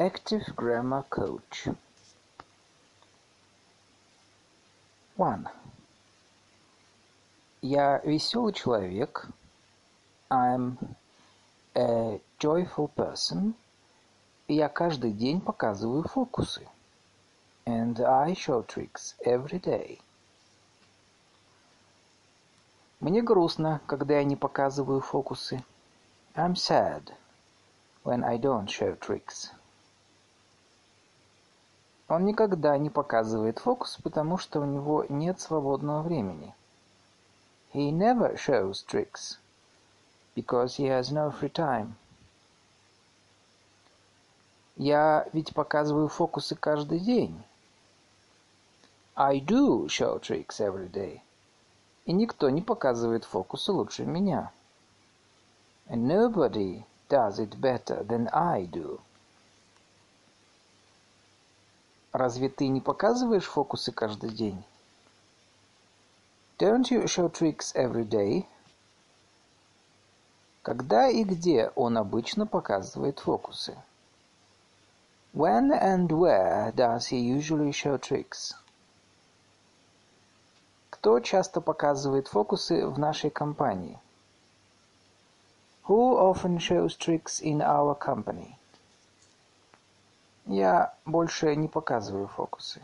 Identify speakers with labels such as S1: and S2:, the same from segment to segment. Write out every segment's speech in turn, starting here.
S1: Active Grammar Coach 1. Я веселый человек. I'm a joyful person. Я каждый день показываю фокусы. And I show tricks every day. Мне грустно, когда я не показываю фокусы. I'm sad when I don't show tricks. Он никогда не показывает фокус, потому что у него нет свободного времени. He never shows tricks because he has no free time. Я ведь показываю фокусы каждый день. I do show tricks every day. И никто не показывает фокусы лучше меня. And nobody does it better than I do. Разве ты не показываешь фокусы каждый день? Don't you show tricks every day? Когда и где он обычно показывает фокусы? When and where does he usually show tricks? Кто часто показывает фокусы в нашей компании? Who often shows tricks in our company? Я больше не показываю фокусы.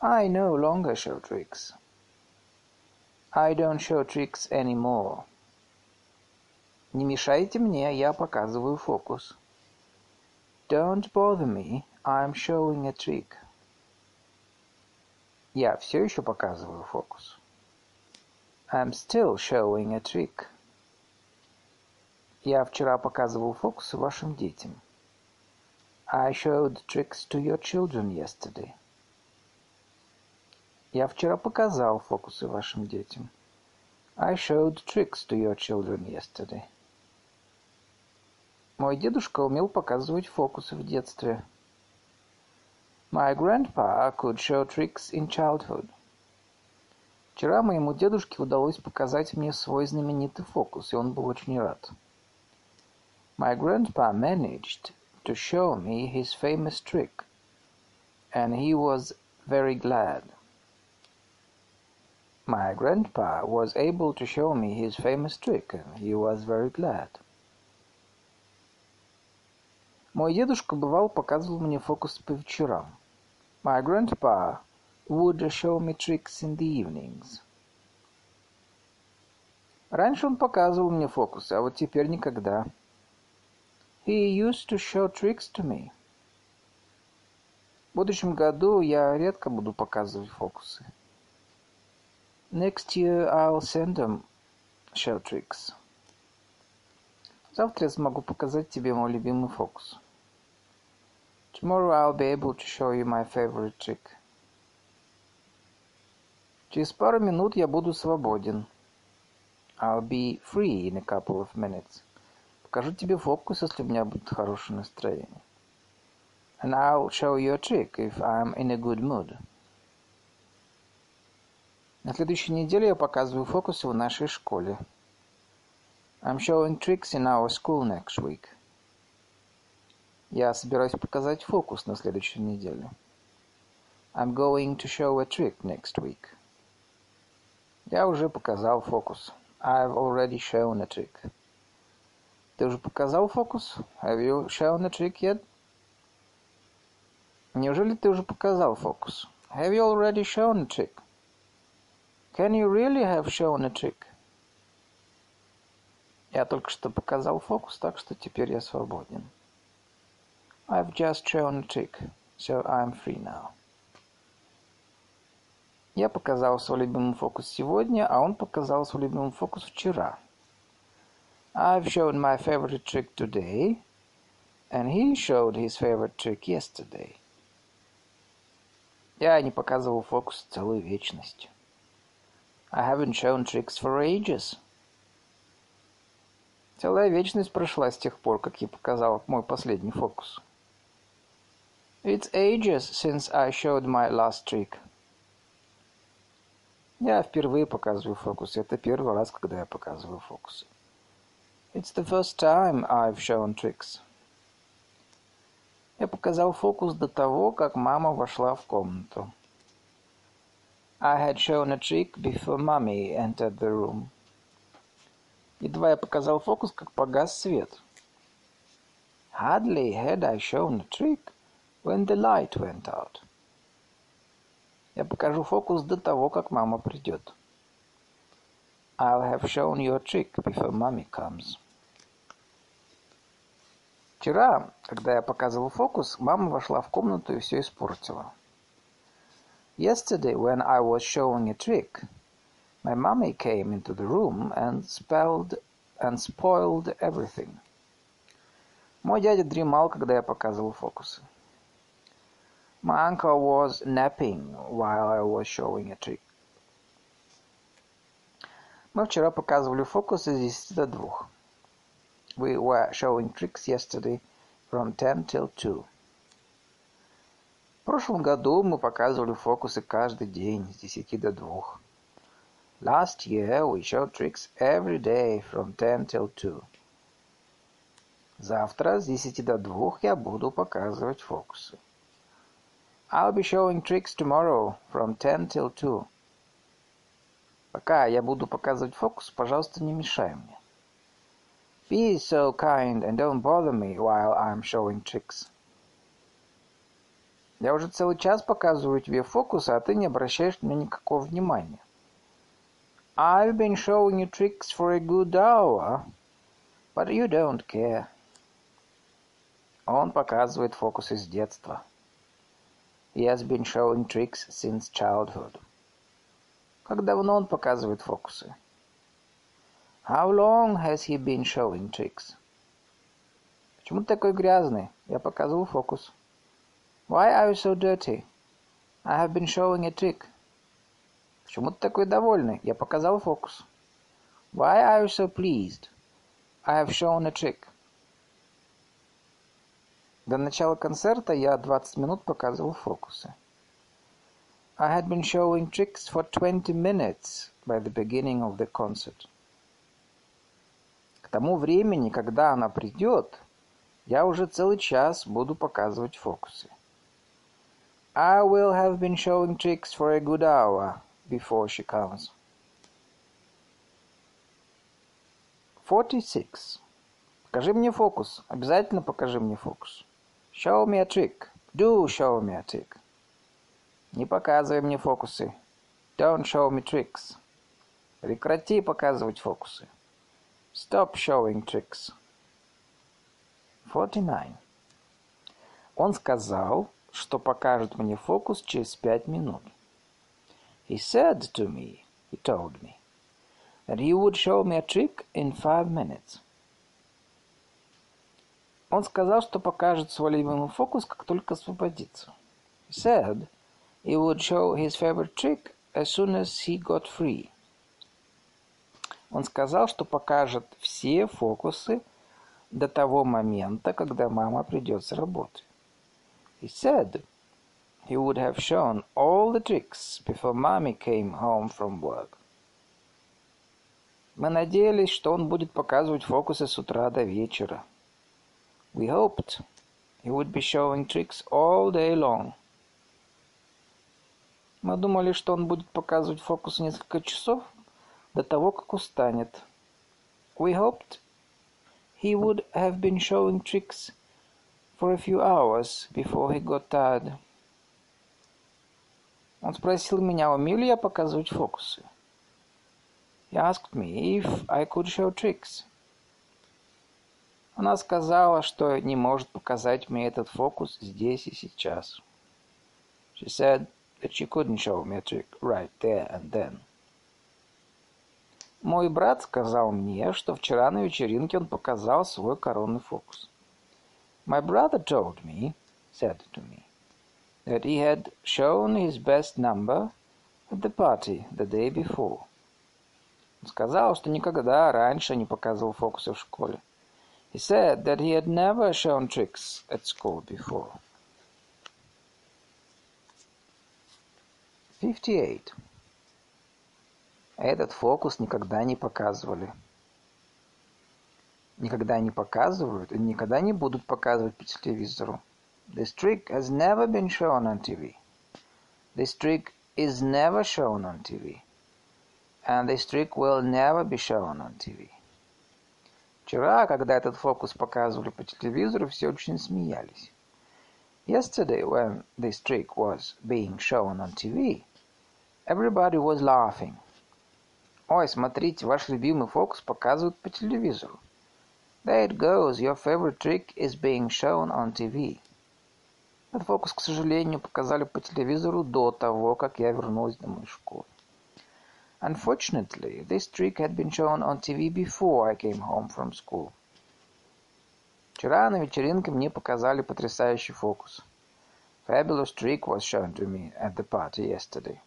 S1: I no longer show tricks. I don't show tricks anymore. Не мешайте мне, я показываю фокус. Don't bother me, I'm showing a trick. Я все еще показываю фокус. I'm still showing a trick. Я вчера показывал фокусы вашим детям. I showed tricks to your children yesterday. Я вчера показал фокусы вашим детям. I showed tricks to your children yesterday. Мой дедушка умел показывать фокусы в детстве. My grandpa could show tricks in childhood. Вчера моему дедушке удалось показать мне свой знаменитый фокус, и он был очень рад. My grandpa managed to show me his famous trick, and he was very glad. My grandpa was able to show me his famous trick, and he was very glad. Мой дедушка бывал показывал мне фокусы по вечерам. My grandpa would show me tricks in the evenings. Раньше он показывал мне фокусы, а вот теперь никогда. He used to show tricks to me. В будущем году я редко буду показывать фокусы. Next year I'll send them show tricks. Завтра я смогу показать тебе мой любимый фокус. Tomorrow I'll be able to show you my favorite trick. Через пару минут я буду свободен. I'll be free in a couple of minutes. Покажу тебе фокус, если у меня будет хорошее настроение. And I'll show you a trick if I'm in a good mood. На следующей неделе я показываю фокусы в нашей школе. I'm showing tricks in our school next week. Я собираюсь показать фокус на следующей неделе. I'm going to show a trick next week. Я уже показал фокус. I've already shown a trick. Ты уже показал фокус? Have you shown a trick yet? Неужели ты уже показал фокус? Have you already shown a trick? Can you really have shown a trick? Я только что показал фокус, так что теперь я свободен. I've just shown a trick, so I'm free now. Я показал свой любимый фокус сегодня, а он показал свой любимый фокус вчера. I've shown my favorite trick today, and he showed his favorite trick yesterday. Я не показывал фокус целую вечность. I haven't shown tricks for ages. Целая вечность прошла с тех пор, как я показал мой последний фокус. It's ages since I showed my last trick. Я впервые показываю фокусы. Это первый раз, когда я показываю фокусы. It's the first time I've shown tricks. Я показал фокус до того, как мама вошла в комнату. I had shown a trick before mommy entered the room. Едва я показал фокус, как погас свет. Hardly had I shown a trick when the light went out. Я покажу фокус до того, как мама придет. I'll have shown you a trick before mommy comes. Вчера, когда я показывал фокус, мама вошла в комнату и все испортила. Yesterday, when I was showing a trick, my mommy came into the room and spelled and spoiled everything. Мой дядя дремал, когда я показывал фокусы. My uncle was napping while I was showing a trick. Мы вчера показывали фокусы с 10 до 2. We were showing tricks yesterday from 10 till 2. В прошлом году мы показывали фокусы каждый день с 10 до 2. Last year we showed tricks every day from 10 till 2. Завтра с 10 до 2 я буду показывать фокусы. I'll be showing tricks tomorrow from 10 till 2. Пока я буду показывать фокус, пожалуйста, не мешай мне. Be so kind and don't bother me while I'm showing tricks. Я уже целый час показываю тебе фокусы, а ты не обращаешь на меня никакого внимания. I've been showing you tricks for a good hour, but you don't care. Он показывает фокусы с детства. He has been showing tricks since childhood. Как давно он показывает фокусы? How long has he been showing tricks? Почему ты такой грязный? Я показывал фокус. Why are you so dirty? I have been showing a trick. Почему ты такой довольный? Я показал фокус. Why are you so pleased? I have shown a trick. До начала концерта я 20 минут показывал фокусы. I had been showing tricks for 20 minutes by the beginning of the concert. К тому времени, когда она придет, я уже целый час буду показывать фокусы. I will have been showing tricks for a good hour before she comes. 46. Покажи мне фокус. Обязательно покажи мне фокус. Show me a trick. Do show me a trick. Не показывай мне фокусы. Don't show me tricks. Прекрати показывать фокусы. Stop showing tricks. 49. Он сказал, что покажет мне фокус через пять минут. He said to me, he told me, that he would show me a trick in five minutes. Он сказал, что покажет свой любимый фокус, как только освободится. He said he would show his favorite trick as soon as he got free. Он сказал, что покажет все фокусы до того момента, когда мама придет с работы. He said he would have shown all the tricks before mommy came home from work. Мы надеялись, что он будет показывать фокусы с утра до вечера. We hoped he would be showing tricks all day long. Мы думали, что он будет показывать фокусы несколько часов, до того, как устанет. We hoped he would have been showing tricks for a few hours before he got tired. Он спросил меня, умею ли я показывать фокусы. He asked me if I could show tricks. Она сказала, что не может показать мне этот фокус здесь и сейчас. She said that she couldn't show me a trick right there and then. Мой брат сказал мне, что вчера на вечеринке он показал свой коронный фокус. My brother told me, said to me, that he had shown his best number at the party the day before. Он сказал, что никогда раньше не показывал фокусы в школе. He said that he had never shown tricks at school before. 58. Этот фокус никогда не показывали. Никогда не показывают и никогда не будут показывать по телевизору. This trick has never been shown on TV. This trick is never shown on TV. And this trick will never be shown on TV. Вчера, когда этот фокус показывали по телевизору, все очень смеялись. Yesterday, when this trick was being shown on TV, everybody was laughing. Ой, смотрите, ваш любимый фокус показывают по телевизору. There it goes, your favorite trick is being shown on TV. Этот фокус, к сожалению, показали по телевизору до того, как я вернулась домой из школы. Unfortunately, this trick had been shown on TV before I came home from school. Вчера на вечеринке мне показали потрясающий фокус. Fabulous trick was shown to me at the party yesterday.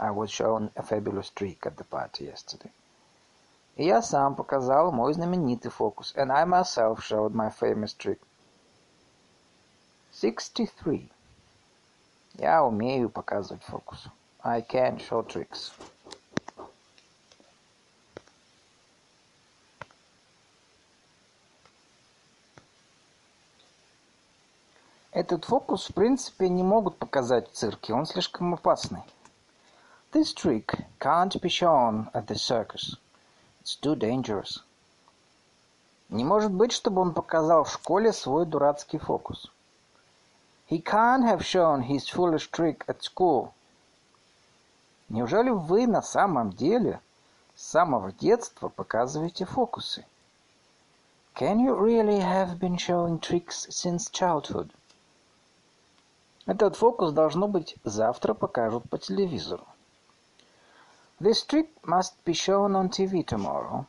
S1: I was shown a fabulous trick at the party yesterday. Я сам показал мой знаменитый фокус, and I myself showed my famous trick. 63. Я умею показывать фокус. I can show tricks. Этот фокус, в принципе, не могут показать в цирке, он слишком опасный. This trick can't be shown at the circus. It's too dangerous. Не может быть, чтобы он показал в школе свой дурацкий фокус. He can't have shown his foolish trick at school. Неужели вы на самом деле с самого детства показываете фокусы? Can you really have been showing tricks since childhood? Этот фокус, должно быть, завтра покажут по телевизору. This trick must be shown on TV tomorrow.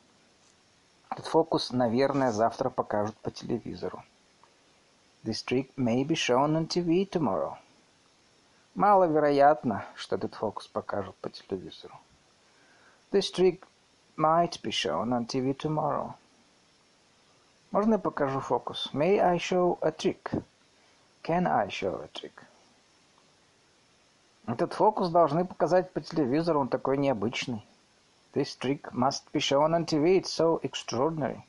S1: Этот фокус, наверное, завтра покажут по телевизору. This trick may be shown on TV tomorrow. Маловероятно, что этот фокус покажут по телевизору. This trick might be shown on TV tomorrow. Можно я покажу фокус? May I show a trick? Can I show a trick? Этот фокус должны показать по телевизору, он такой необычный. This trick must be shown on TV, it's so extraordinary.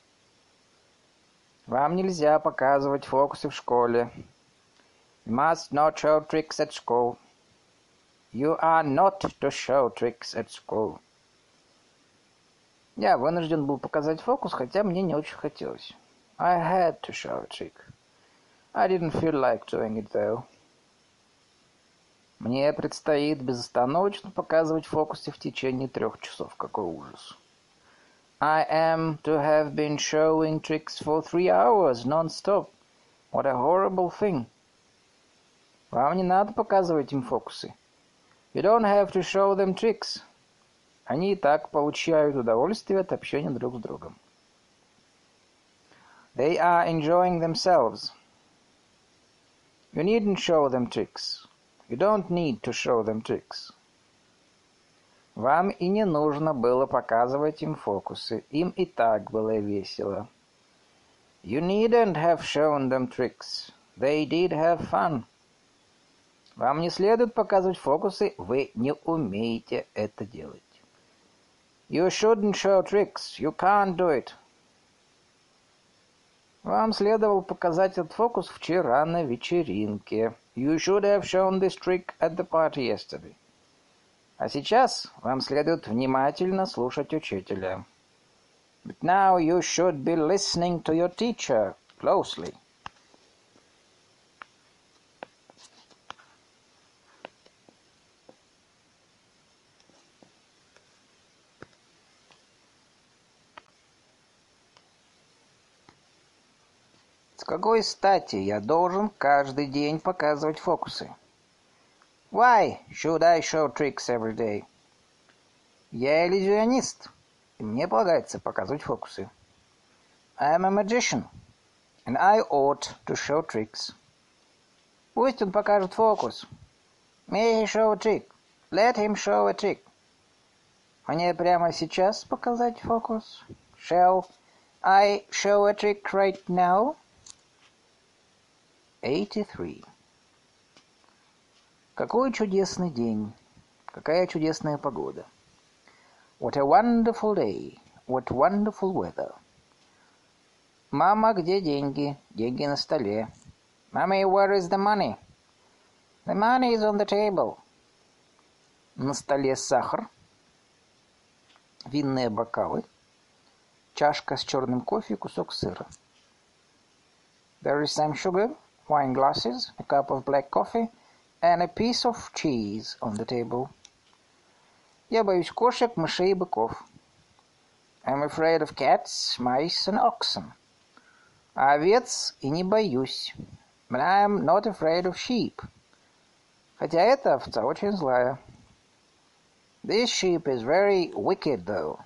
S1: Вам нельзя показывать фокусы в школе. You must not show tricks at school. You are not to show tricks at school. Я вынужден был показать фокус, хотя мне не очень хотелось. I had to show a trick. I didn't feel like doing it though. Мне предстоит безостановочно показывать фокусы в течение трех часов. Какой ужас. I am to have been showing tricks for three hours non-stop. What a horrible thing. Вам не надо показывать им фокусы. You don't have to show them tricks. Они и так получают удовольствие от общения друг с другом. They are enjoying themselves. You needn't show them tricks. You don't need to show them tricks. Вам и не нужно было показывать им фокусы. Им и так было весело. You needn't have shown them tricks. They did have fun. Вам не следует показывать фокусы, вы не умеете это делать. You shouldn't show tricks. You can't do it. Вам следовало показать этот фокус вчера на вечеринке. You should have shown this trick at the party yesterday. А сейчас вам следует внимательно слушать учителя. But now you should be listening to your teacher closely. Какой стати я должен каждый день показывать фокусы? Why should I show tricks every day? Я иллюзионист, и мне полагается показывать фокусы. I am a magician, and I ought to show tricks. Пусть он покажет фокус. May he show a trick. Let him show a trick. Мне прямо сейчас показать фокус? Shall I show a trick right now? 83. Какой чудесный день! Какая чудесная погода! What a wonderful day! What wonderful weather! Мама, где деньги? Деньги на столе. Mommy, where is the money? The money is on the table. На столе сахар, винные бокалы, чашка с черным кофе и кусок сыра. There is some sugar, wine glasses, a cup of black coffee, and a piece of cheese on the table. Я боюсь кошек, мышей и быков. I'm afraid of cats, mice and oxen. А овец и не боюсь. But I'm not afraid of sheep. Хотя эта овца очень злая. This sheep is very wicked, though.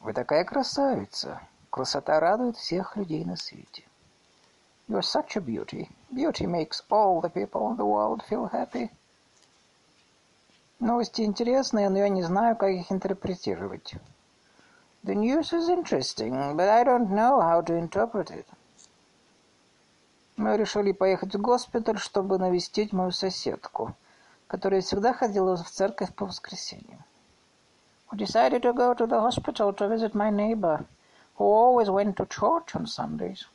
S1: Вы такая красавица. Красота радует всех людей на свете. You're such a beauty. Beauty makes all the people in the world feel happy. Новости интересные, но я не знаю, как их интерпретировать. The news is interesting, but I don't know how to interpret it. Мы решили поехать в госпиталь, чтобы навестить мою соседку — которая всегда ходила в церковь по воскресеньям. We decided to go to the hospital to visit my neighbor, who always went to church on Sundays.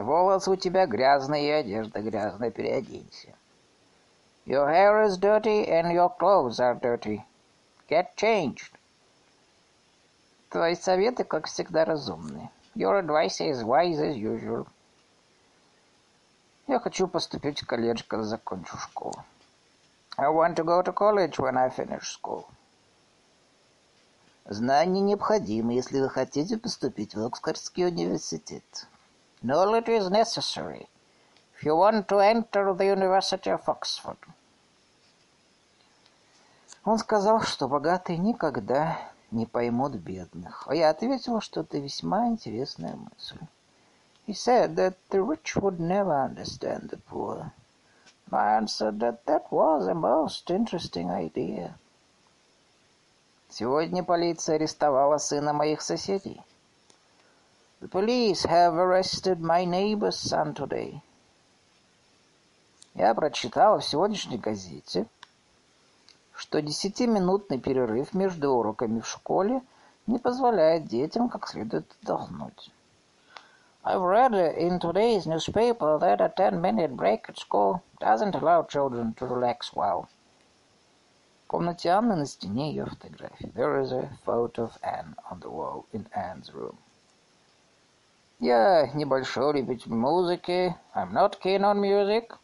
S1: Волосы у тебя грязные, и одежда грязная, переоденься. Your hair is dirty and your clothes are dirty. Get changed. Твои советы, как всегда, разумны. Your advice is wise as usual. Я хочу поступить в колледж, когда закончу школу. I want to go to college when I finish school. Знания необходимы, если вы хотите поступить в Оксфордский университет. Knowledge is necessary if you want to enter the University of Oxford. Он сказал, что богатые никогда не поймут бедных. А я ответила, что это весьма интересная мысль. He said that the rich would never understand the poor. I answered that that was a most interesting idea. Сегодня полиция арестовала сына моих соседей. The police have arrested my neighbor's son today. Я прочитал в сегодняшней газете, что десятиминутный перерыв между уроками в школе не позволяет детям как следует отдохнуть. I've read in today's newspaper that a 10-minute break at school doesn't allow children to relax well. В комнате Анны на стене ее фотография. There is a photo of Anne on the wall in Anne's room. Я небольшой любитель музыки. I'm not keen on music.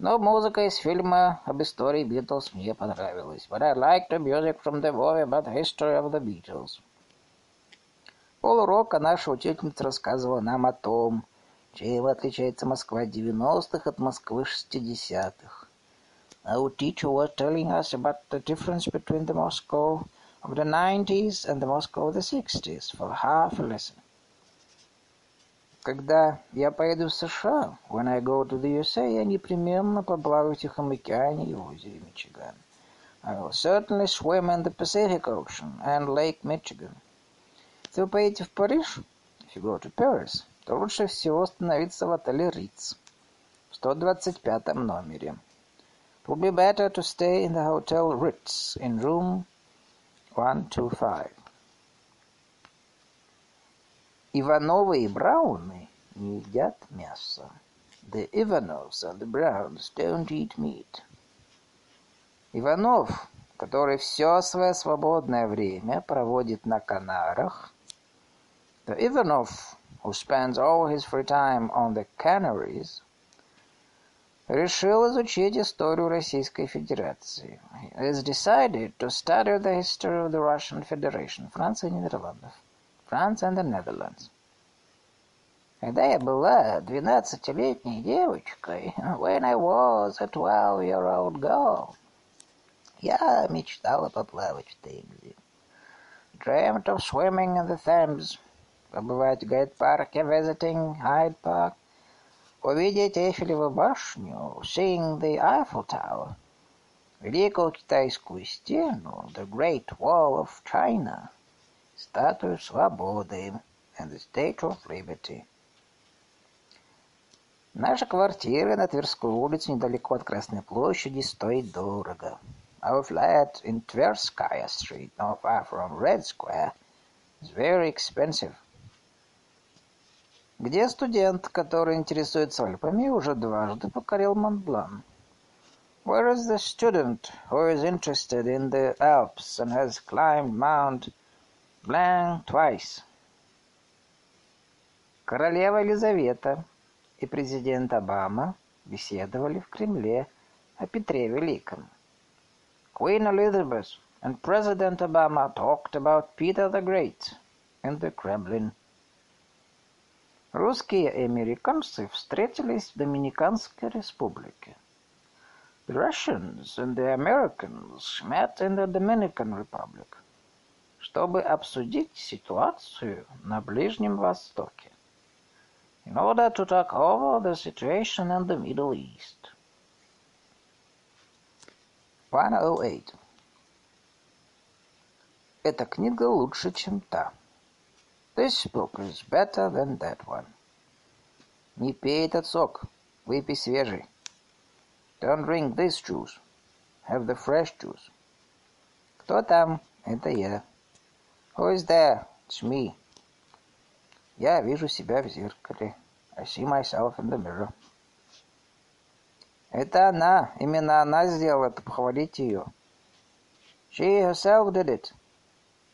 S1: Но музыка из фильма об истории Beatles мне понравилась. But I liked the music from the movie about the history of the Beatles. Полурока наша учительница рассказывала нам о том, чем отличается Москва 90-х от Москвы 60-х. Our teacher was telling us about the difference between the Moscow of the 90s and the Moscow of the 60s for half a lesson. Когда я поеду в США, when I go to the USA, я непременно поплаваю в Тихом океане и в озере Мичиган. I will certainly swim in the Pacific Ocean and Lake Michigan. Если вы поедете в Париж, if you go to Paris, то лучше всего остановиться в отеле Ritz в 125 номере. It would be better to stay in the hotel Ritz in room 125. Ивановы и Брауны не едят мясо. The Ivanovs and the Browns don't eat meat. Иванов, который все свое свободное время проводит на Канарах, The Ivanov, who spends all his free time on the Canaries, решил изучить историю Российской Федерации. He has decided to study the history of the Russian Federation, Франции и Нидерландов. France and the Netherlands. Когда я была двенадцатилетней девочкой, when I was a twelve-year-old girl, я мечтала поплавать в Темзе. Dreamt of swimming in the Thames побывать в Гайд-парке, visiting Hyde Park, увидеть Эйфелеву башню, seeing the Eiffel Tower, Великую Китайскую стену, the Great Wall of China, статую свободы, and the Statue of Liberty. Наша квартира на Тверской улице, недалеко от Красной площади, стоит дорого. Our flat in Tverskaya Street, not far from Red Square, is very expensive. Где студент, который интересуется Альпами, уже дважды покорил Монблан? Where is the student who is interested in the Alps and has climbed Mount Blanc twice? Королева Елизавета и президент Обама беседовали в Кремле о Петре Великом. Queen Elizabeth and President Obama talked about Peter the Great in the Kremlin. Русские и американцы встретились в Доминиканской республике. The Russians and the Americans met in the Dominican Republic, чтобы обсудить ситуацию на Ближнем Востоке in order to talk over the situation in the Middle East. 108. Эта книга лучше, чем та. This book is better than that one. Не пей этот сок, выпей свежий. Don't drink this juice. Have the fresh juice. Кто там? Это я. Who is there? It's me. Я вижу себя в зеркале. I see myself in the mirror. Это она, именно она сделала это, похвалите ее. She herself did it.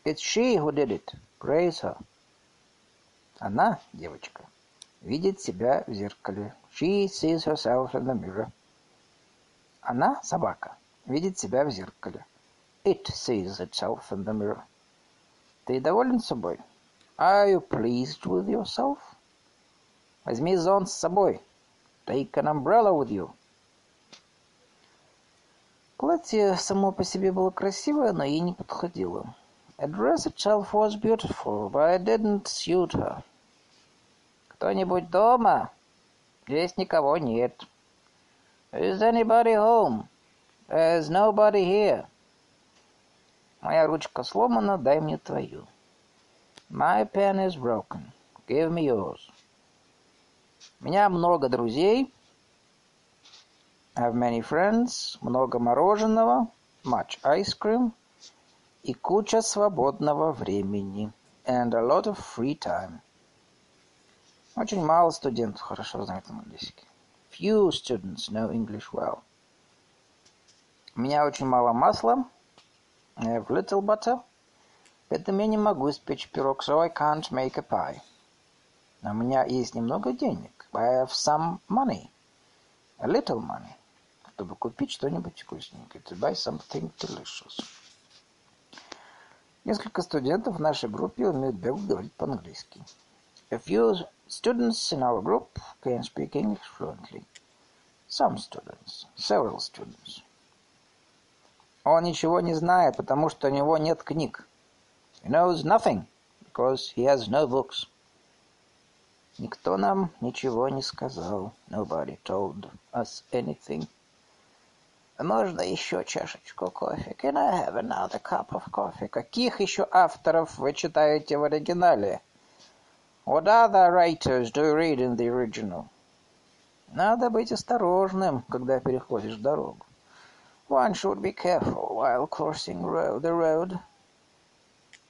S1: It's she who did it. Praise her. Она, девочка, видит себя в зеркале. She sees herself in the mirror. Она, собака, видит себя в зеркале. It sees itself in the mirror. Ты доволен собой? Are you pleased with yourself? Возьми зонт с собой. Take an umbrella with you. Платье само по себе было красивое, но ей не подходило. The dress itself was beautiful, but it didn't suit her. Кто-нибудь дома? Здесь никого нет. Is anybody home? There's nobody here. Моя ручка сломана, дай мне твою. My pen is broken. Give me yours. У меня много друзей. I have many friends. Много мороженого. Much ice cream. И куча свободного времени. And a lot of free time. Очень мало студентов хорошо знают английский. Few students know English well. У меня очень мало масла. I have little butter. Поэтому я не могу испечь пирог, so I can't make a pie. Но у меня есть немного денег. I have some money. A little money. Чтобы купить что-нибудь вкусненькое. To buy something delicious. Несколько студентов в нашей группе умеют бегло говорить по-английски. A few students in our group can speak English fluently. Some students. Several students. Он ничего не знает, потому что у него нет книг. He knows nothing because he has no books. Никто нам ничего не сказал. Nobody told us anything. Можно еще чашечку кофе? Can I have another cup of coffee? Каких еще авторов вы читаете в оригинале? What other writers do you read in the original? Надо быть осторожным, когда переходишь дорогу. One should be careful while crossing the road.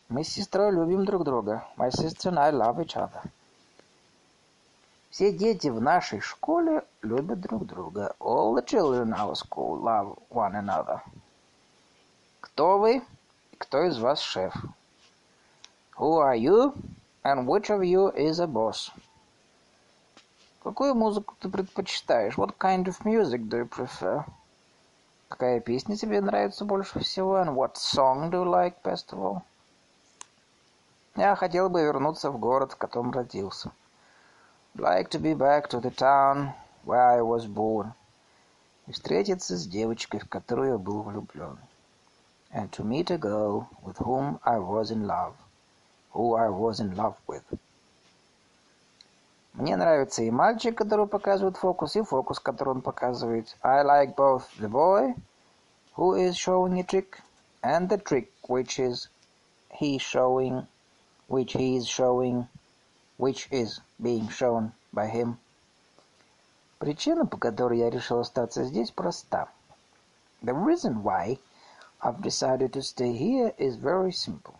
S1: Мы с сестрой любим друг друга. My sister and I love each other. Все дети в нашей школе любят друг друга. All the children in our school love one another. Кто вы? Кто из вас шеф? Who are you? And which of you is a boss? Какую музыку ты предпочитаешь? What kind of music do you prefer? Какая песня тебе нравится больше всего? And what song do you like best of all? Я хотел бы вернуться в город, в котором родился. Like to be back to the town where I was born. И встретиться с девочкой, в которую я был влюблен. And to meet a girl with whom I was in love. Who I was in love with. Мне нравится и мальчик, который показывает фокус, и фокус, который он показывает. I like both the boy, who is showing a trick, and the trick, which is he showing which he is showing, which is being shown by him. Причина, по которой я решил остаться здесь, проста. The reason why I've decided to stay here is very simple.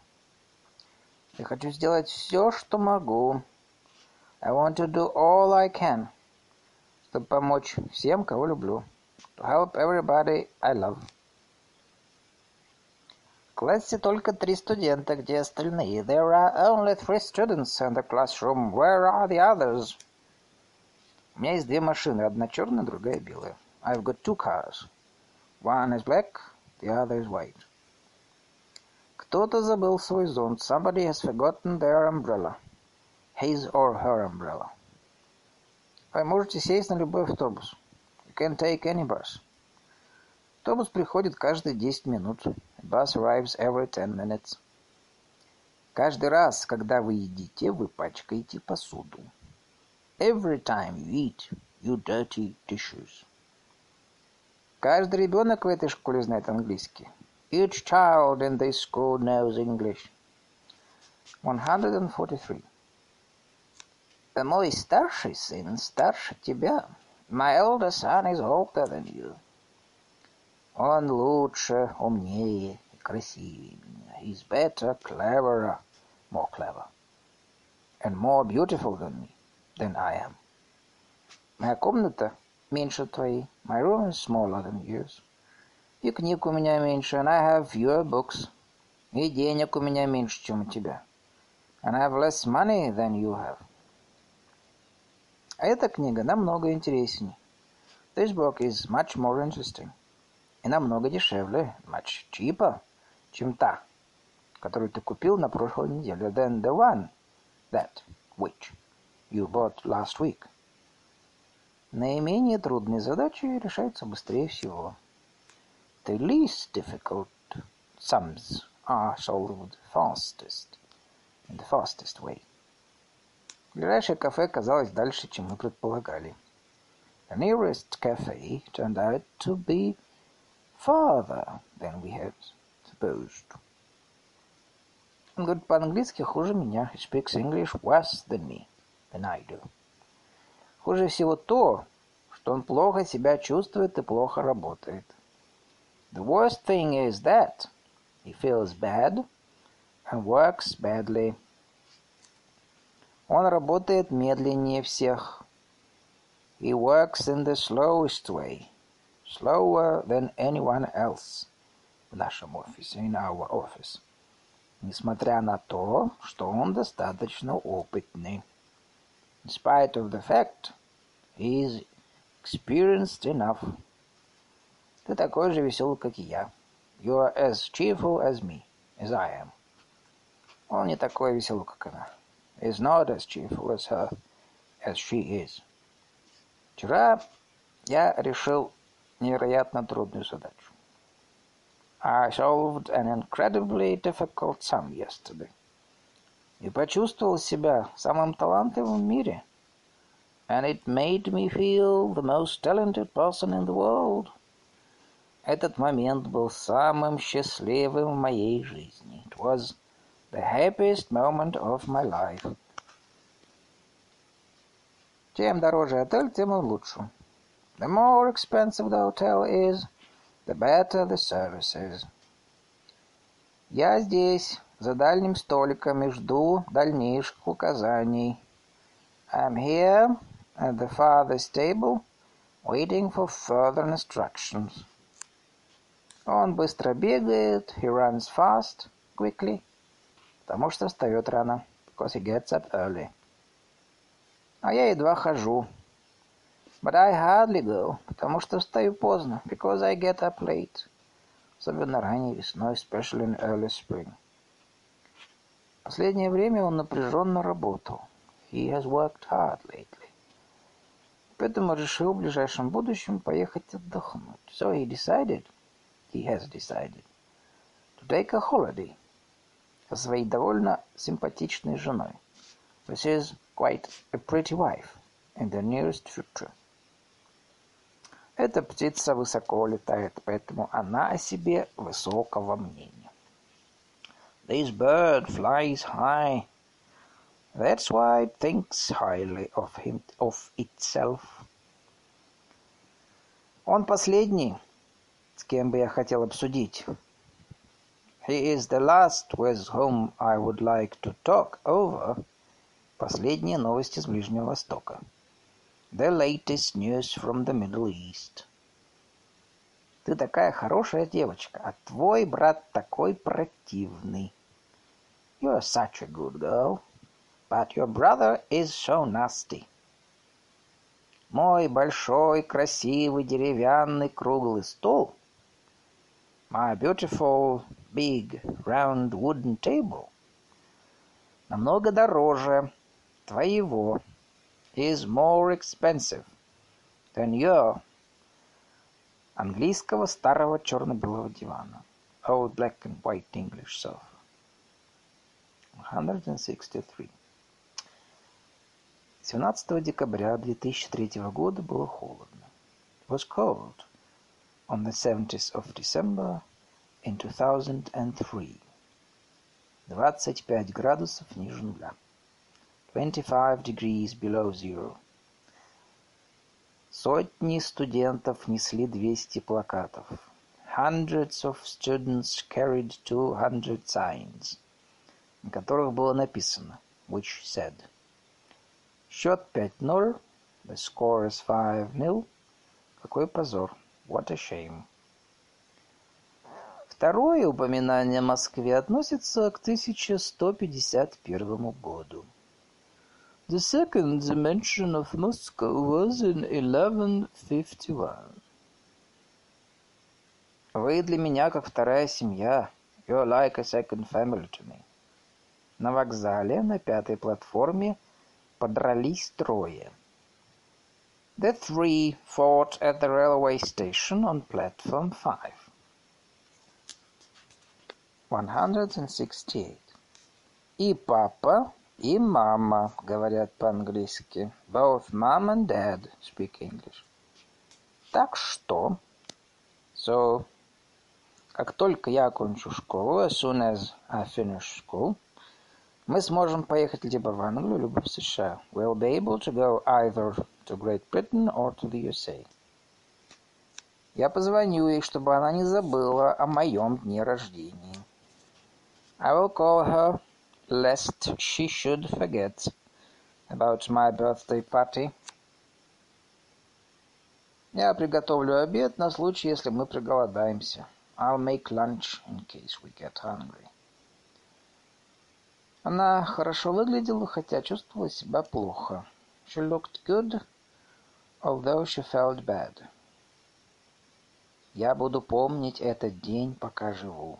S1: Я хочу сделать все, что могу. I want to do all I can, чтобы помочь всем, кого люблю. To help everybody I love. В классе только три студента, где остальные? There are only three students in the classroom. Where are the others? У меня есть две машины, одна черная, другая белая. I've got two cars. One is black, the other is white. Кто-то забыл свой зонт. Somebody has forgotten their umbrella. His or her umbrella. Вы можете сесть на любой автобус. You can take any bus. Автобус приходит каждые 10 минут. A bus arrives every 10 minutes. Каждый раз, когда вы едите, вы пачкаете посуду. Every time you eat, you dirty dishes. Каждый ребенок в этой школе знает английский. Each child in this school knows English. 143. Мой старший сын старше тебя. My elder son is older than you. Он лучше, умнее и красивее меня. He's better, cleverer, more clever. And more beautiful than me, than I am. Моя комната меньше твоей. My room is smaller than yours. И книг у меня меньше, and I have fewer books. И денег у меня меньше, чем у тебя. And I have less money than you have. А эта книга намного интереснее. This book is much more interesting. И намного дешевле, much cheaper, чем та, которую ты купил на прошлой неделе, than the one that, which, you bought last week. Наименее трудные задачи решаются быстрее всего. The least difficult sums are solved fastest, in the fastest way. Ближайшее кафе казалось дальше, чем мы предполагали. The nearest cafe turned out to be farther than we had supposed. Он говорит по-английски хуже меня. He speaks English worse than me, than I do. Хуже всего то, что он плохо себя чувствует и плохо работает. The worst thing is that he feels bad and works badly. Он работает медленнее всех. He works in the slowest way, slower than anyone else в нашем офисе, in our office. Несмотря на то, что он достаточно опытный. In spite of the fact he is experienced enough. Ты такой же веселый, как и я. You are as cheerful as me, as I am. Он не такой веселый, как она. is not as cheerful as her, as she is. Вчера я решил невероятно трудную задачу. I solved an incredibly difficult sum yesterday. И почувствовал себя самым талантливым в мире. And it made me feel the most talented person in the world. Этот момент был самым счастливым в моей жизни. It was the happiest moment of my life. Чем дороже отель, тем он лучше. The more expensive the hotel is, the better the services. Я здесь, за дальним столиком, и жду дальнейших указаний. I'm here at the farthest table, waiting for further instructions. Он быстро бегает, he runs fast, quickly Потому что встает рано, because he gets up early. А я едва хожу. But I hardly go, потому что встаю поздно, because I get up late. Особенно ранней весной, especially in early spring. Последнее время он напряженно работал. He has worked hard lately. Поэтому решил в ближайшем будущем поехать отдохнуть. So he decided, he has decided, to take a holiday – со своей довольно симпатичной женой. This is quite a pretty wife in the nearest future. Эта птица высоко летает, поэтому она о себе высокого мнения. This bird flies high. That's why it thinks highly of him, of itself. Он последний, с кем бы я хотел обсудить He is the last with whom I would like to talk over Последние новости с Ближнего Востока. The latest news from the Middle East. Ты такая хорошая девочка, а твой брат такой противный. You're such a good girl, but your brother is so nasty. Мой большой, красивый, деревянный, круглый стол. My beautiful, big, round wooden table. Намного дороже твоего. Is more expensive than your английского старого черно-белого дивана. Old black and white English sofa. 163. 17 декабря 2003 года было холодно. It was cold on the 70th of December in 2003. 25 градусов ниже нуля. 25 degrees below zero. Сотни студентов несли 200 плакатов. Hundreds of students carried 200 signs, на которых было написано, which said – Счет 5-0. The score is 5-0. Какой позор. What a shame. Второе упоминание о Москве относится к 1151 году. The second mention of Moscow was in 1151. Вы для меня как вторая семья. You're like a second family to me. На вокзале, на пятой платформе, подрались трое. The three fought at the railway station on platform 5. 168. И папа, и мама говорят по-английски. Both mom and dad speak English. Так что... So, как только я окончу школу, as soon as I finish school, Мы сможем поехать либо в Англию, либо в США. We'll be able to go either to Great Britain or to the USA. Я позвоню ей, чтобы она не забыла о моем дне рождения. I will call her lest she should forget about my birthday party. Я приготовлю обед на случай, если мы проголодаемся. I'll make lunch in case we get hungry. Она хорошо выглядела, хотя чувствовала себя плохо. She looked good, although she felt bad. Я буду помнить этот день, пока живу.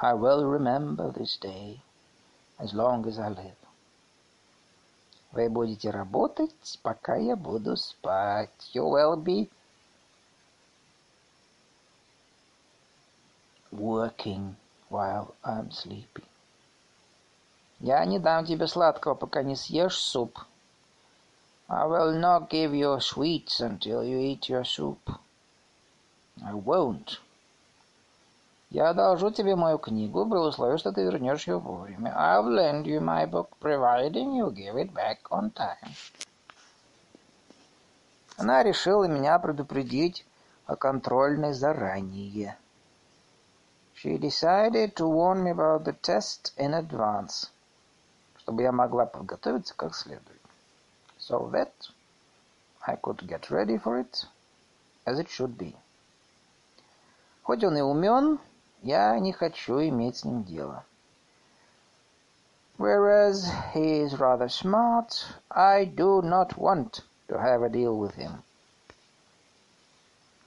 S1: I will remember this day as long as I live. Вы будете работать, пока я буду спать. You will be working while I'm sleeping. Я не дам тебе сладкого, пока не съешь суп. I will not give you sweets until you eat your soup. I won't. Я одолжу тебе мою книгу при условии, что ты вернешь ее вовремя. I'll lend you my book, providing you give it back on time. Она решила меня предупредить о контрольной заранее. She decided to warn me about the test in advance чтобы я могла подготовиться как следует. So that I could get ready for it as it should be. Хоть он и умен, я не хочу иметь с ним дело. Whereas he is rather smart, I do not want to have a deal with him.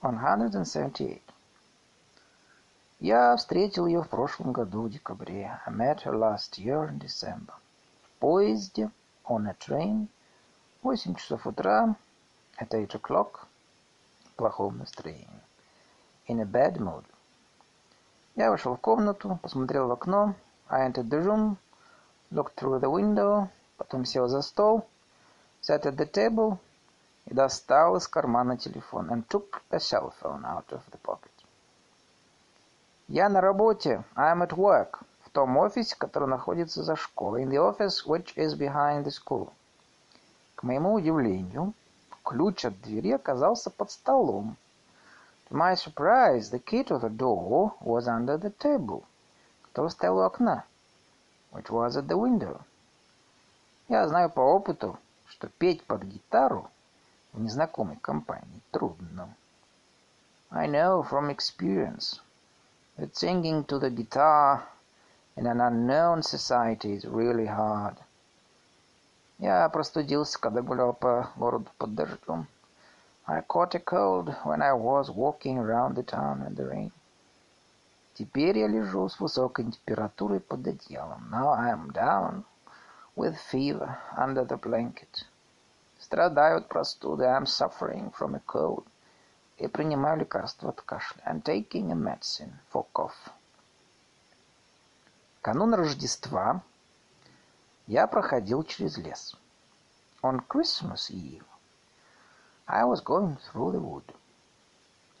S1: 178. Я встретил ее в прошлом году в декабре. I met her last year in December поезде, on a train, восемь часов утра, at eight o'clock, в плохом настроении, in a bad mood. Я вошел в комнату, посмотрел в окно, I entered the room, looked through the window, потом сел за стол, sat at the table и достал из кармана телефон, and took a cell phone out of the pocket. Я на работе, I'm at work, том офисе, который находится за школой. In the office which is behind the school. К моему удивлению, ключ от двери оказался под столом. To my surprise, the key to the door was under the table, который стоял у окна, which was at the window. Я знаю по опыту, что петь под гитару в незнакомой компании трудно. I know from experience that singing to the guitar in an unknown society is really hard. Я простудился, когда гулял по городу под дождем. I caught a cold when I was walking around the town in the rain. Теперь я лежу с высокой температурой под одеялом. Now I am down with fever under the blanket. Страдаю от простуды. I am suffering from a cold. И принимаю лекарство от кашля. I'm taking a medicine for cough. Канун Рождества я проходил через лес. On Christmas Eve I was going through the wood.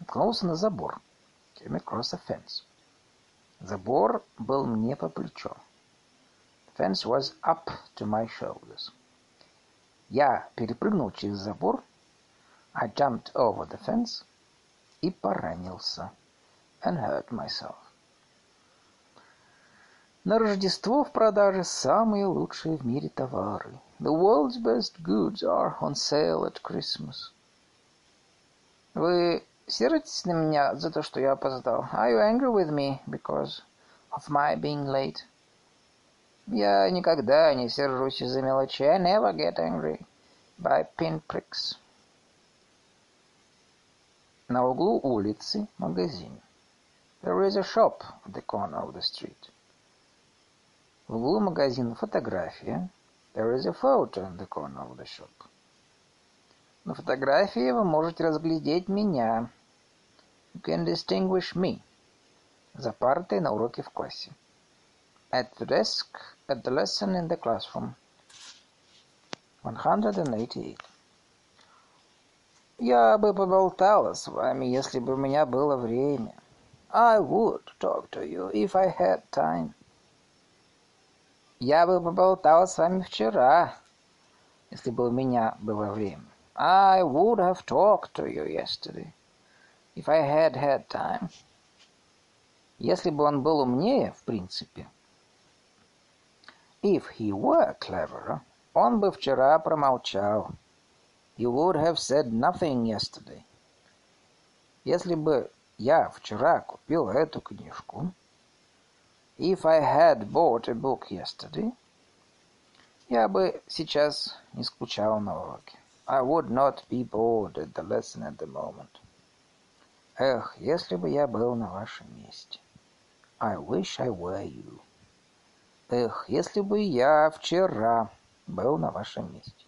S1: Наткнулся на забор. Came across a fence. Забор был мне по плечо. The fence was up to my shoulders. Я перепрыгнул через забор. I jumped over the fence и поранился. And hurt myself. На Рождество в продаже самые лучшие в мире товары. The world's best goods are on sale at Christmas. Вы сердитесь на меня за то, что я опоздал? Are you angry with me because of my being late? Я никогда не сержусь из-за мелочей. I never get angry by pinpricks. На углу улицы магазин. There is a shop at the corner of the street. В углу магазина фотография. There is a photo in the corner of the shop. На фотографии вы можете разглядеть меня. You can distinguish me. За партой на уроке в классе. At the desk, at the lesson in the classroom. 188. Я бы поболтала с вами, если бы у меня было время. I would talk to you if I had time. Я бы поболтала с вами вчера, если бы у меня было время. I would have talked to you yesterday, if I had had time. Если бы он был умнее, в принципе. If he were cleverer, он бы вчера промолчал. He would have said nothing yesterday. Если бы я вчера купил эту книжку, If I had bought a book yesterday, я бы сейчас не скучал на уроке. I would not be bored at the lesson at the moment. Эх, если бы я был на вашем месте. I wish I were you. Эх, если бы я вчера был на вашем месте.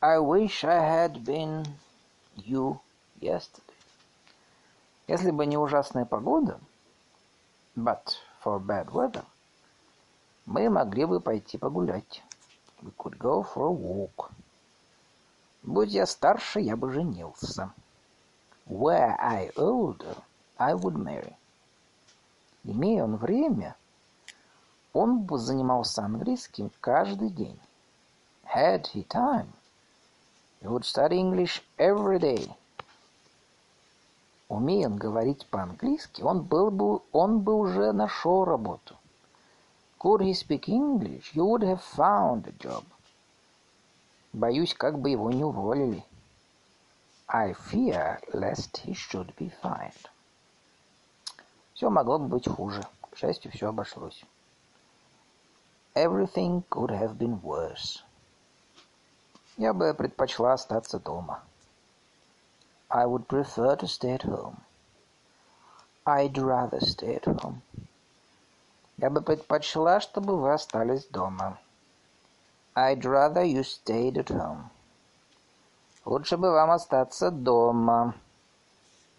S1: I wish I had been you yesterday. Если бы не ужасная погода, but for bad weather, мы могли бы пойти погулять. We could go for a walk. Будь я старше, я бы женился. Were I older, I would marry. Имея он время, он бы занимался английским каждый день. Had he time, he would study English every day. Умея он говорить по-английски, он был бы, он бы уже нашел работу. Could he speak English, you would have found a job. Боюсь, как бы его не уволили. I fear lest he should be fired. Все могло бы быть хуже. К счастью, все обошлось. Everything could have been worse. Я бы предпочла остаться дома. I would prefer to stay at home. I'd rather stay at home. Я бы предпочла, чтобы вы остались дома. I'd rather you stayed at home. Лучше бы вам остаться дома.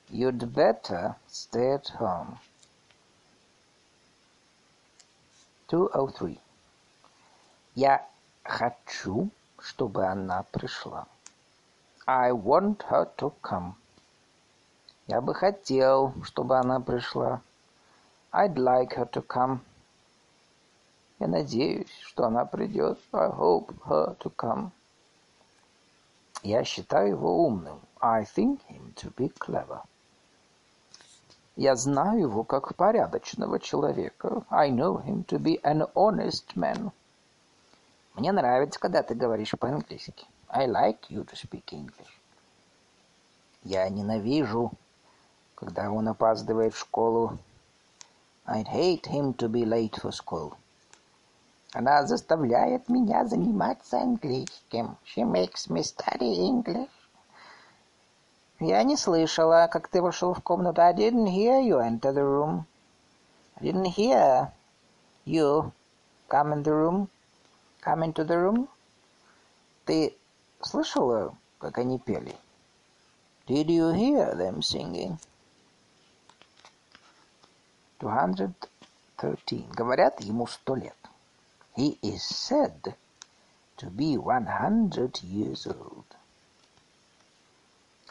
S1: You'd better stay at home. 203. Я хочу, чтобы она пришла. I want her to come. Я бы хотел, чтобы она пришла. I'd like her to come. Я надеюсь, что она придет. I hope her to come. Я считаю его умным. I think him to be clever. Я знаю его как порядочного человека. I know him to be an honest man. Мне нравится, когда ты говоришь по-английски. I like you to speak English. Я ненавижу, когда он опаздывает в школу. I'd hate him to be late for school. Она заставляет меня заниматься английским. She makes me study English. Я не слышала, как ты вошел в комнату. I didn't hear you enter the room. I didn't hear you come in the room. Come into the room. Ты слышала, как они пели? Did you hear them singing? 213. Говорят, ему сто лет. He is said to be 100 years old.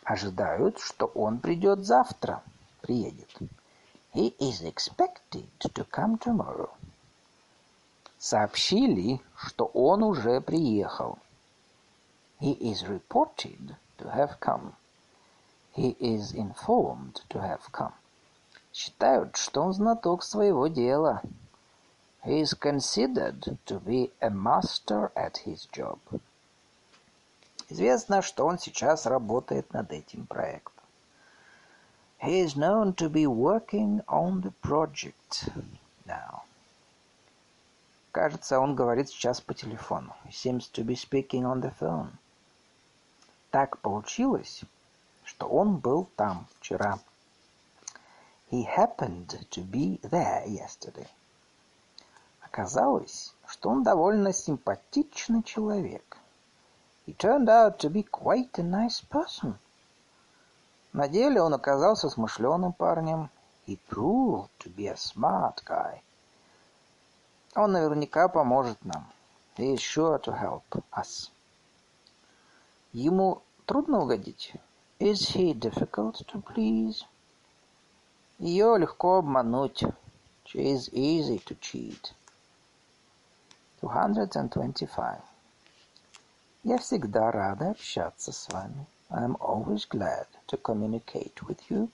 S1: Ожидают, что он придет завтра. Приедет. He is expected to come tomorrow. Сообщили, что он уже приехал. He is reported to have come. He is informed to have come. Считают, что он знаток своего дела. He is considered to be a master at his job. Известно, что он сейчас работает над этим проектом. He is known to be working on the project now. Кажется, он говорит сейчас по телефону. He seems to be speaking on the phone. Так получилось, что он был там вчера. He happened to be there yesterday. Оказалось, что он довольно симпатичный человек. He turned out to be quite a nice person. На деле он оказался смышленым парнем. He proved to be a smart guy. Он наверняка поможет нам. He is sure to help us. Ему трудно угодить. Is he difficult to please? Ее легко обмануть. She is easy to cheat. 225. Я всегда рада общаться с вами. I am always glad to communicate with you.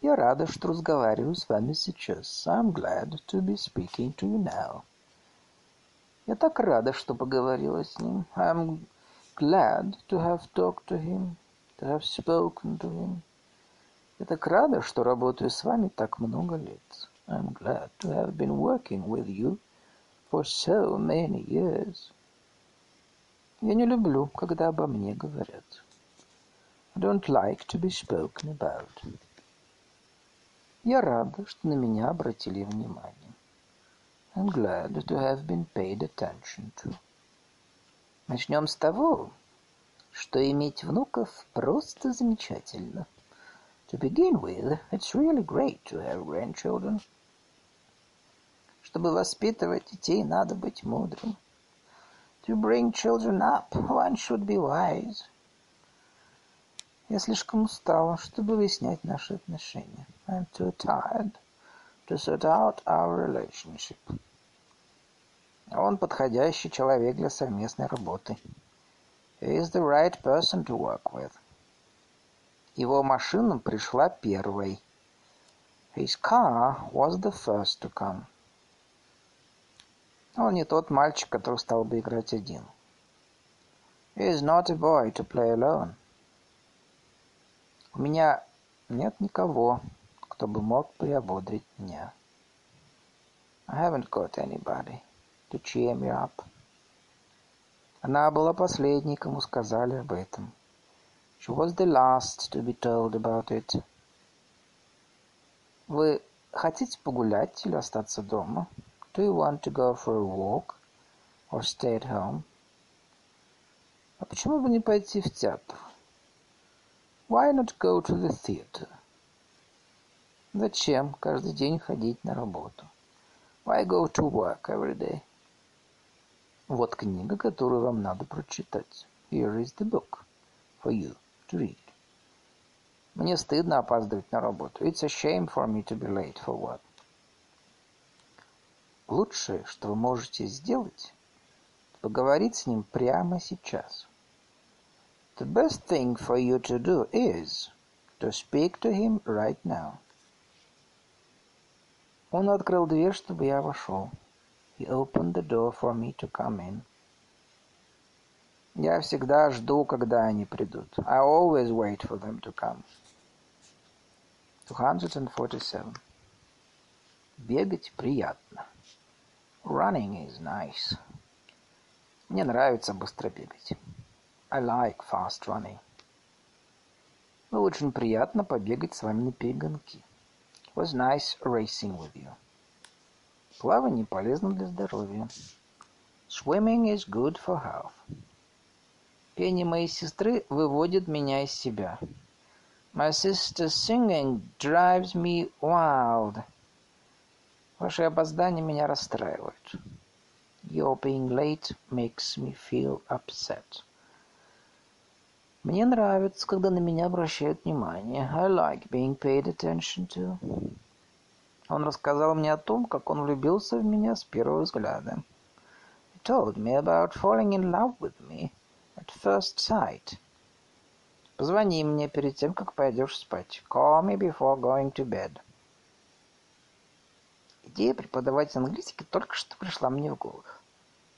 S1: Я рада, что разговариваю с вами сейчас. I'm glad to be speaking to you now. Я так рада, что поговорила с ним. I'm glad to have talked to him, to have spoken to him. Я так рада, что работаю с вами так много лет. I'm glad to have been working with you for so many years. Я не люблю, когда обо мне говорят. I don't like to be spoken about. Я рада, что на меня обратили внимание. I'm glad to have been paid attention to. Начнем с того, что иметь внуков просто замечательно. To begin with, it's really great to have grandchildren. Чтобы воспитывать детей, надо быть мудрым. To bring children up, one should be wise. Я слишком устала, чтобы выяснять наши отношения. I'm too tired to sort out our relationship. Он подходящий человек для совместной работы. He is the right person to work with. Его машина пришла первой. His car was the first to come. Он не тот мальчик, который стал бы играть один. He is not a boy to play alone. У меня нет никого, кто бы мог приободрить меня. I haven't got anybody to cheer me up. Она была последней, кому сказали об этом. She was the last to be told about it. Вы хотите погулять или остаться дома? Do you want to go for a walk or stay at home? А почему бы не пойти в театр? Why not go to the theater? Зачем каждый день ходить на работу? Why go to work every day? Вот книга, которую вам надо прочитать. Here is the book for you to read. Мне стыдно опаздывать на работу. It's a shame for me to be late for work. Лучшее, что вы можете сделать, поговорить с ним прямо сейчас. The best thing for you to do is to speak to him right now. Он открыл дверь, чтобы я вошел. He opened the door for me to come in. Я всегда жду, когда они придут. I always wait for them to come. 247. Бегать приятно. Running is nice. Мне нравится быстро бегать. I like fast running. Было очень приятно побегать с вами на перегонки. It was nice racing with you. Плавание полезно для здоровья. Swimming is good for health. Пение моей сестры выводит меня из себя. My sister's singing drives me wild. Ваши опоздания меня расстраивают. Your being late makes me feel upset. Мне нравится, когда на меня обращают внимание. I like being paid attention to. Он рассказал мне о том, как он влюбился в меня с первого взгляда. He told me about falling in love with me at first sight. Позвони мне перед тем, как пойдешь спать. Call me before going to bed. Идея преподавать английский только что пришла мне в голову.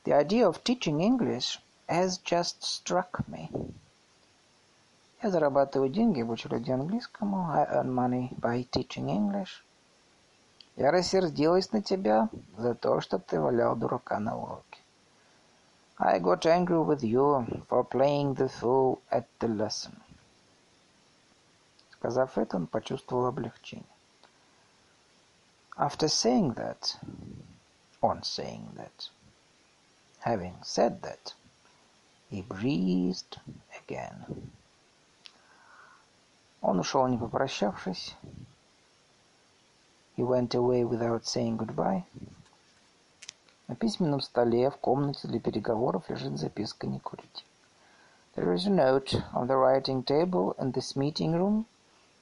S1: The idea of teaching English has just struck me. Я зарабатываю деньги, обучу людей английскому. I earn money by teaching English. Я рассердилась на тебя за то, что ты валял дурака на уроке. I got angry with you for playing the fool at the lesson. Сказав это, он почувствовал облегчение. After saying that, on saying that, having said that, he breathed again. Он ушел, не попрощавшись, He went away without saying goodbye. На письменном столе в комнате для переговоров лежит записка «Не курить». There is a note on the writing table in this meeting room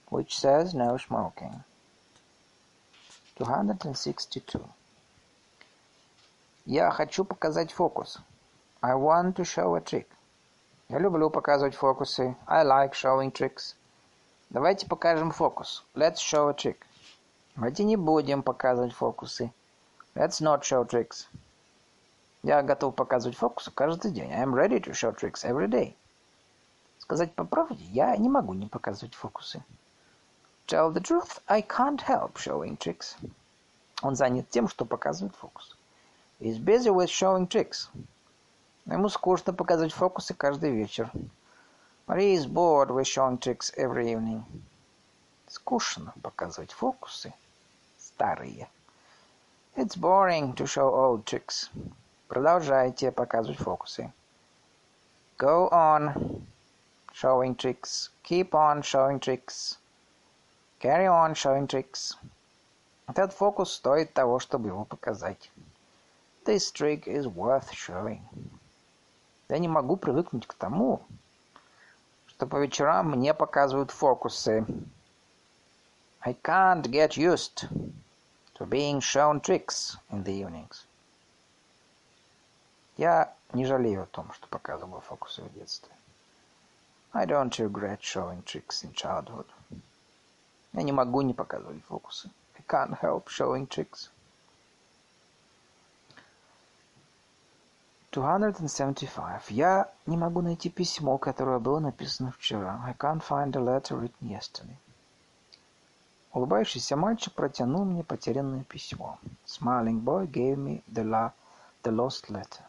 S1: which says no smoking. 262. Я хочу показать фокус. I want to show a trick. Я люблю показывать фокусы. I like showing tricks. Давайте покажем фокус. Let's show a trick. Давайте не будем показывать фокусы. Let's not show tricks. Я готов показывать фокусы каждый день. I'm ready to show tricks every day. Сказать по правде, я не могу не показывать фокусы. Tell the truth, I can't help showing tricks. Он занят тем, что показывает фокус. He's busy with showing tricks. Ему скучно показывать фокусы каждый вечер. But he is bored with showing tricks every evening. Скучно показывать фокусы старые. It's boring to show old tricks. Продолжайте показывать фокусы. Go on showing tricks. Keep on showing tricks. Carry on showing tricks. Этот фокус стоит того, чтобы его показать. This trick is worth showing. Я не могу привыкнуть к тому, что по вечерам мне показывают фокусы. I can't get used to being shown tricks in the evenings. Я не жалею о том, что показывал фокусы в детстве. I don't regret showing tricks in childhood. Я не могу не показывать фокусы. I can't help showing tricks. 275. Я не могу найти письмо, которое было написано вчера. I can't find a letter written yesterday. Улыбающийся мальчик протянул мне потерянное письмо. Smiling boy gave me the, la the lost letter.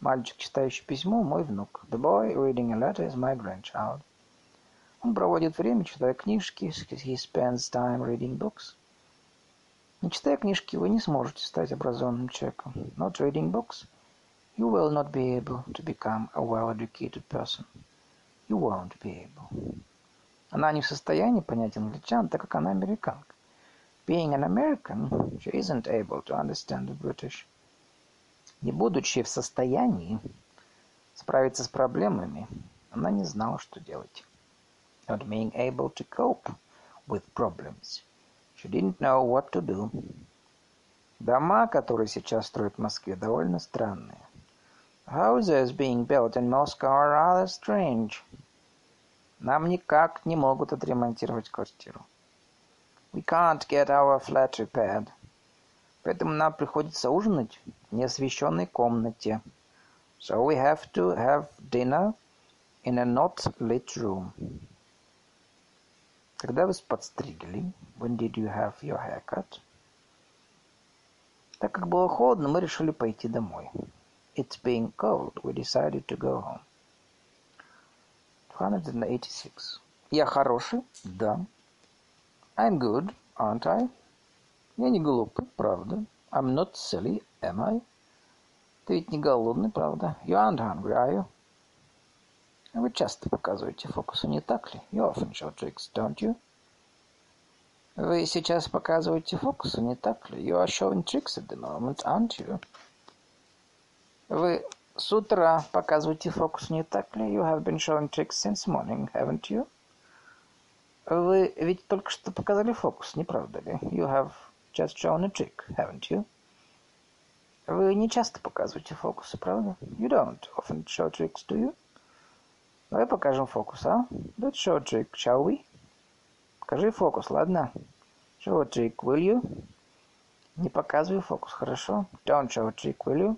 S1: Мальчик, читающий письмо, мой внук. The boy reading a letter is my grandchild. Он проводит время, читая книжки. He spends time reading books. Не читая книжки, вы не сможете стать образованным человеком. Not reading books, you will not be able to become a well-educated person. You won't be able. Она не в состоянии понять англичан, так как она американка. Being an American, she isn't able to understand the British. Не будучи в состоянии справиться с проблемами, она не знала, что делать. Not being able to cope with problems, she didn't know what to do. Дома, которые сейчас строят в Москве, довольно странные. Houses being built in Moscow are rather strange. Нам никак не могут отремонтировать квартиру. We can't get our flat repaired. Поэтому нам приходится ужинать в неосвещенной комнате. So we have to have dinner in a not lit room. Когда вы подстригли? When did you have your haircut? Так как было холодно, мы решили пойти домой. It's being cold. We decided to go home. 286. Я хороший? Да. I'm good, aren't I? Я не глупый, правда? I'm not silly, am I? Ты ведь не голодный, правда? You aren't hungry, are you? Вы часто показываете фокусы, не так ли? You often show tricks, don't you? Вы сейчас показываете фокусы, не так ли? You are showing tricks at the moment, aren't you? Вы с утра показываете фокус, не так ли? You have been showing tricks since morning, haven't you? Вы ведь только что показали фокус, не правда ли? You have just shown a trick, haven't you? Вы не часто показываете фокусы, правда? You don't often show tricks, do you? Давай покажем фокус, а? Let's show a trick, shall we? Покажи фокус, ладно? Show a trick, will you? Не показывай фокус, хорошо? Don't show a trick, will you?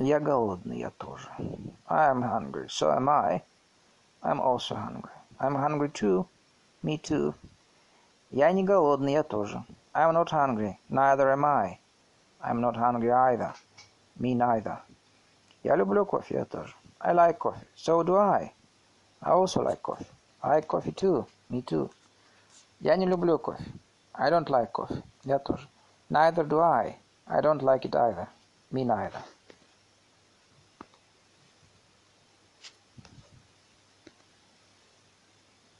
S1: Я голодный, я тоже. I am hungry, so am I. I'm also hungry. I'm hungry too. Me too. Я не голодный, я тоже. I'm not hungry. Neither am I. I'm not hungry either. Me neither. Я люблю кофе, я тоже. I like coffee. So do I. I also like coffee. I like coffee too. Me too. Я не люблю кофе. I don't like coffee. Я тоже. Neither do I. I don't like it either. Me neither.